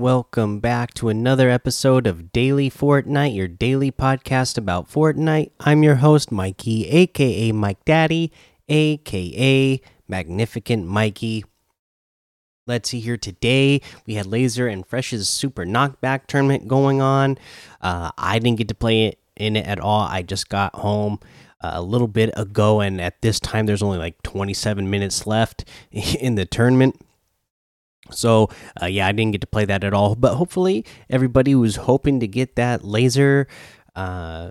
Welcome back to another episode of Daily Fortnite, your daily podcast about Fortnite. I'm your host, Mikey, aka Mike Daddy, aka Magnificent Mikey. Let's see here today. We had Lazar and Fresh's Super Knockback tournament going on. Uh, I didn't get to play it in it at all. I just got home uh, a little bit ago, and at this time, there's only like 27 minutes left in the tournament. So, uh, yeah, I didn't get to play that at all. But hopefully, everybody who's hoping to get that Lazar uh,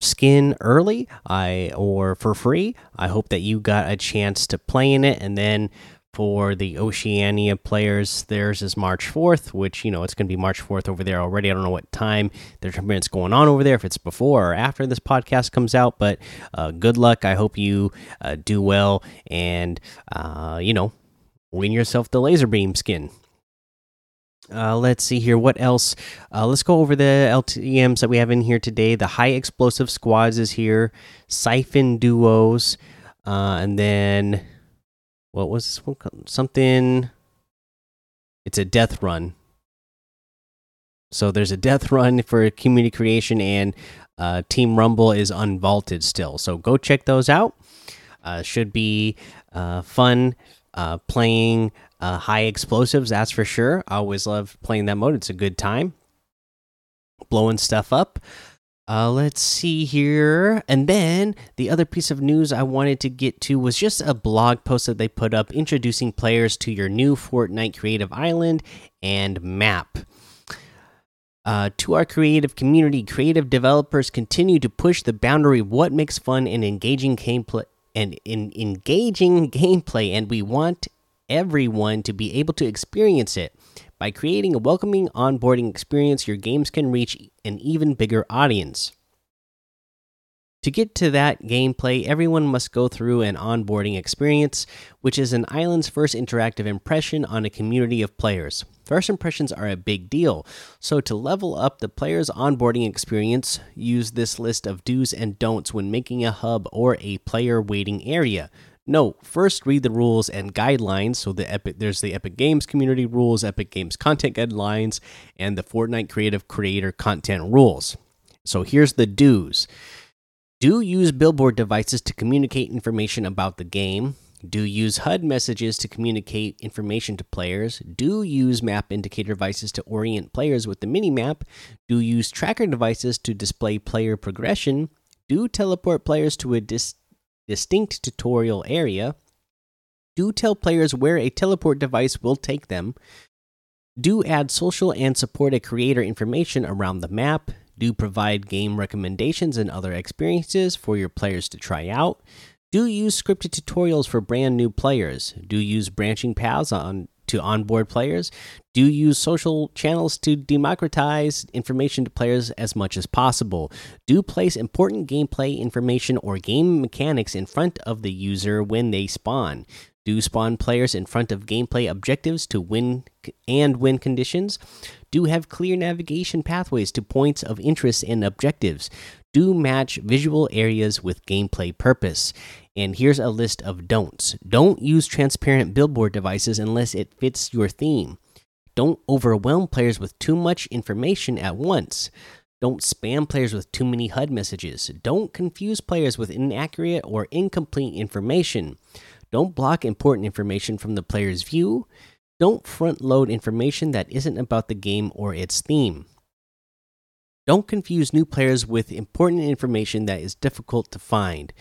skin early, I or for free, I hope that you got a chance to play in it. And then for the Oceania players, theirs is March 4th, which, you know, it's going to be March 4th over there already. I don't know what time the tournament's going on over there, if it's before or after this podcast comes out. But uh, good luck. I hope you uh, do well and, uh, you know, win yourself the Lazarbeam skin. Uh, let's see here. What else? Uh, let's go over the LTMs that we have in here today. The high explosive squads is here, siphon duos, uh, and then what was this one? called? Something. It's a death run. So there's a death run for community creation, and uh, Team Rumble is unvaulted still. So go check those out. Uh, should be uh, fun uh, playing uh, high explosives, that's for sure. I always love playing that mode. It's a good time. Blowing stuff up. Uh, let's see here. And then the other piece of news I wanted to get to was just a blog post that they put up introducing players to your new Fortnite Creative Island and map. Uh, to our creative community, creative developers continue to push the boundary of what makes fun and engaging gameplay and in engaging gameplay, and we want everyone to be able to experience it. By creating a welcoming onboarding experience, your games can reach an even bigger audience. To get to that gameplay, everyone must go through an onboarding experience, which is an island's first interactive impression on a community of players. First impressions are a big deal, so to level up the player's onboarding experience, use this list of do's and don'ts when making a hub or a player waiting area. Note: First, read the rules and guidelines. So the Epic, there's the Epic Games community rules, Epic Games content guidelines, and the Fortnite Creative Creator content rules. So here's the do's. Do use billboard devices to communicate information about the game. Do use HUD messages to communicate information to players. Do use map indicator devices to orient players with the minimap. Do use tracker devices to display player progression. Do teleport players to a dis distinct tutorial area. Do tell players where a teleport device will take them. Do add social and support a creator information around the map. Do provide game recommendations and other experiences for your players to try out. Do use scripted tutorials for brand new players. Do use branching paths on to onboard players. Do use social channels to democratize information to players as much as possible. Do place important gameplay information or game mechanics in front of the user when they spawn. Do spawn players in front of gameplay objectives to win and win conditions. Do have clear navigation pathways to points of interest and objectives. Do match visual areas with gameplay purpose. And here's a list of don'ts. Don't use transparent billboard devices unless it fits your theme. Don't overwhelm players with too much information at once. Don't spam players with too many HUD messages. Don't confuse players with inaccurate or incomplete information. Don't block important information from the player's view. Don't front load information that isn't about the game or its theme. Don't confuse new players with important information that is difficult to find.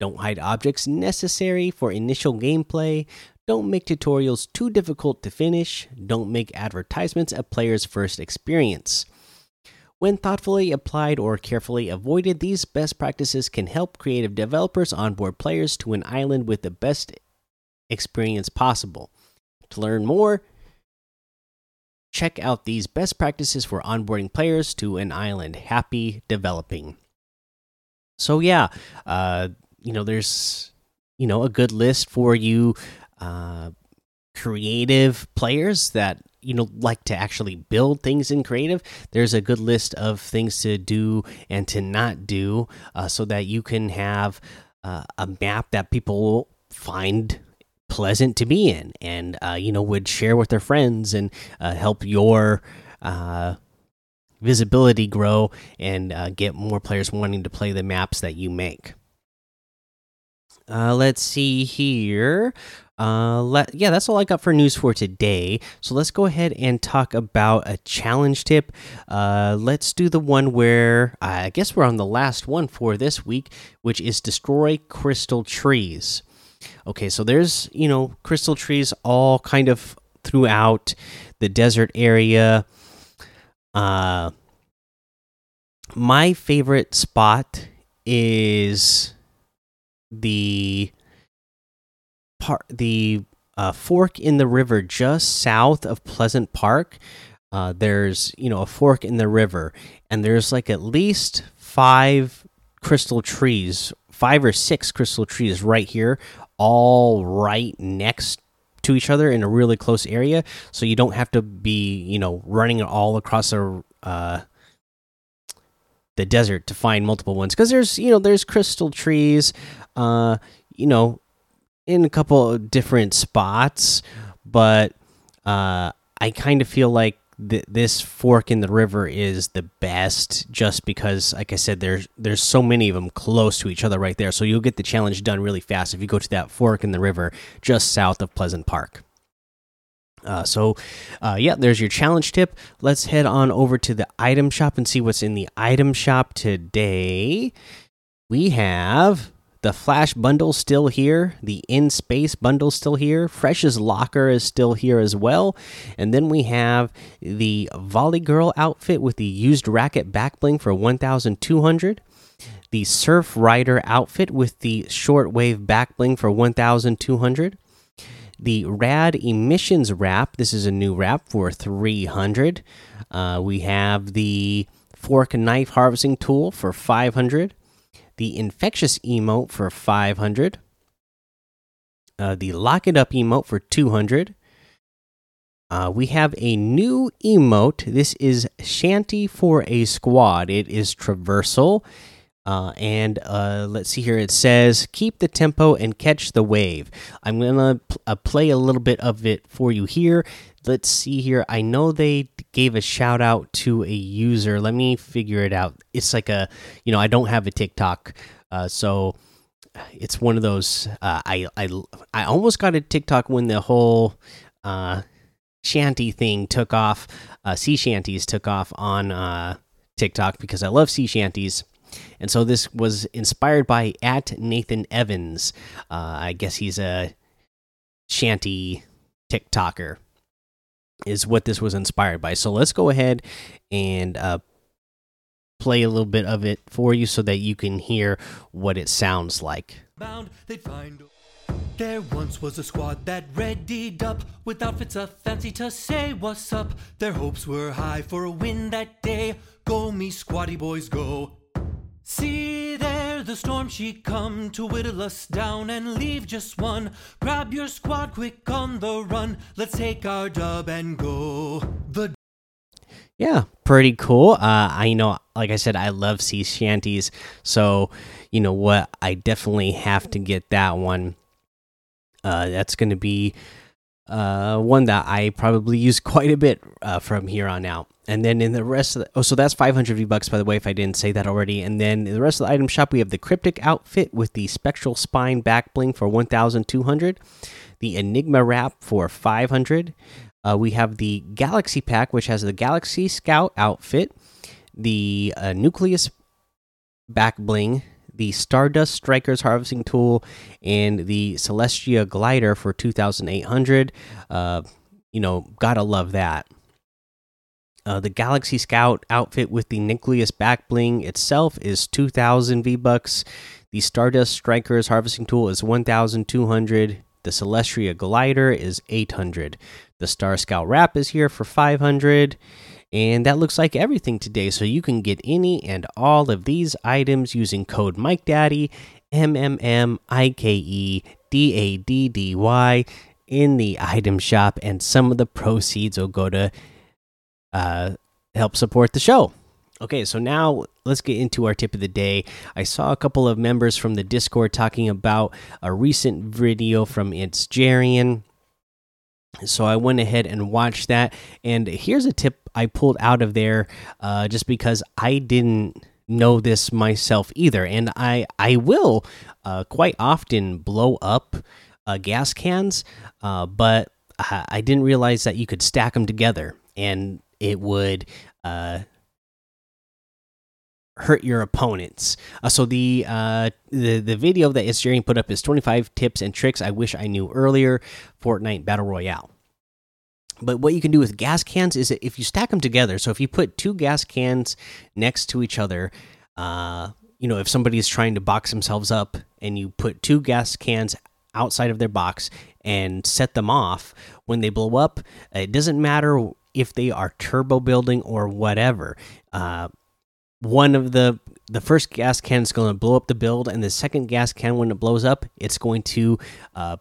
Don't hide objects necessary for initial gameplay. Don't make tutorials too difficult to finish. Don't make advertisements a player's first experience. When thoughtfully applied or carefully avoided, these best practices can help creative developers onboard players to an island with the best experience possible. To learn more, check out these best practices for onboarding players to an island. Happy developing. So, yeah, uh, you know, there's, you know, a good list for you uh, creative players that you know like to actually build things in creative there's a good list of things to do and to not do uh, so that you can have uh, a map that people find pleasant to be in, and uh, you know would share with their friends and uh, help your uh, visibility grow and uh, get more players wanting to play the maps that you make. Uh, let's see here. Uh, let, yeah, that's all I got for news for today. So let's go ahead and talk about a challenge tip. Let's do the one where I guess we're on the last one for this week, which is destroy crystal trees. Okay, so there's you know crystal trees all kind of throughout the desert area. Uh, my favorite spot is the part the uh, fork in the river just south of Pleasant Park. Uh, there's you know a fork in the river, and there's like at least five crystal trees, five or six crystal trees right here, all right next to each other in a really close area. So you don't have to be you know running all across a uh, the desert to find multiple ones because there's you know there's crystal trees uh you know in a couple different spots but uh i kind of feel like th this fork in the river is the best just because like i said there's there's so many of them close to each other right there so you'll get the challenge done really fast if you go to that fork in the river just south of pleasant park uh, so, uh, yeah, there's your challenge tip. Let's head on over to the item shop and see what's in the item shop today. We have the Flash bundle still here, the In Space bundle still here, Fresh's Locker is still here as well, and then we have the Volley Girl outfit with the used racket back bling for 1,200. The Surf Rider outfit with the shortwave back bling for 1,200 the Rad Emissions wrap. This is a new wrap for 300. Uh, we have the Fork and Knife Harvesting Tool for 500. The Infectious Emote for 500. Uh, the Lock It Up emote for 200. Uh, we have a new emote. This is Shanty for a Squad. It is traversal. Uh, and uh, let's see here. It says, keep the tempo and catch the wave. I'm pl uh, play a little bit of it for you here. Let's see here. I know they gave a shout out to a user. Let me figure it out. It's like a, you know, I don't have a TikTok. Uh, so it's one of those. Uh, I, I, I almost got a TikTok when the whole uh, shanty thing took off. sea shanties took off on TikTok because I love sea shanties and so this was inspired by at Nathan Evans. Uh, I guess he's a shanty TikToker, is what this was inspired by. So let's go ahead and uh, play a little bit of it for you so that you can hear what it sounds like. There once was a squad that readied up with outfits a fancy to say what's up. Their hopes were high for a win that day. Go me squatty boys go. See the storm she come to whittle us down and leave just one. Grab your squad quick on the run. Let's take our dub and go. The yeah, pretty cool. Uh, I know, like I said, I love sea shanties, so you know what, I definitely have to get that one. Uh, that's to be uh, one that I probably use quite a bit uh, from here on out. And then in the rest of the, oh, so that's 500 V bucks, by the way, if I didn't say that already. And then in the rest of the item shop, we have the Cryptic outfit with the Spectral Spine back bling for 1,200, the Enigma wrap for 500. Uh, we have the Galaxy pack, which has the Galaxy Scout outfit, the uh, Nucleus back bling, the Stardust Strikers harvesting tool, and the Celestia glider for 2,800. Uh, you know, gotta love that. Uh, the Galaxy Scout outfit with the Nucleus back bling itself is 2,000 V bucks. The Stardust Strikers harvesting tool is 1,200. The Celestia glider is 800. The Star Scout wrap is here for 500. And that looks like everything today. So you can get any and all of these items using code Mike Daddy M M M I K E D A D D Y in the item shop, and some of the proceeds will go to uh, help support the show. Okay, so now let's get into our tip of the day. I saw a couple of members from the Discord talking about a recent video from It's Jerian. So I went ahead and watched that. And here's a tip I pulled out of there uh, just because I didn't know this myself either. And I, I will uh, quite often blow up uh, gas cans, uh, but I, didn't realize that you could stack them together and it would uh, hurt your opponents. Uh, so the uh, the the video that Jerry put up is 25 tips and tricks I wish I knew earlier Fortnite Battle Royale. But what you can do with gas cans is if you stack them together, so if you put two gas cans next to each other, uh, you know, if somebody is trying to box themselves up and you put two gas cans outside of their box and set them off when they blow up, it doesn't matter if they are turbo building or whatever. Uh, one of the the first gas can is going to blow up the build, and the second gas can, when it blows up, it's going to uh,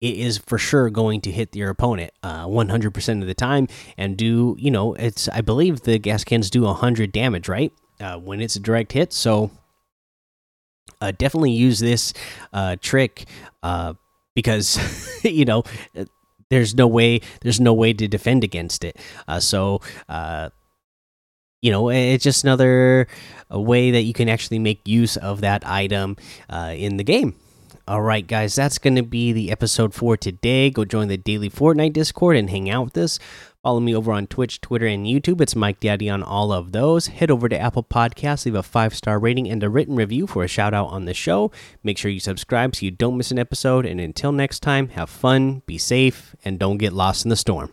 it is for sure going to hit your opponent uh, 100% of the time and do you know it's i believe the gas cans do 100 damage right? Uh, when it's a direct hit. So uh, definitely use this uh, trick uh, because you know there's no way there's no way to defend against it. Uh, so you know it's just another way that you can actually make use of that item in the game all right, guys, that's going to be the episode for today. Go join the daily Fortnite Discord and hang out with us. Follow me over on Twitch, Twitter, and YouTube. It's Mike Daddy on all of those. Head over to Apple Podcasts, leave a five star rating and a written review for a shout out on the show. Make sure you subscribe so you don't miss an episode. And until next time, have fun, be safe, and don't get lost in the storm.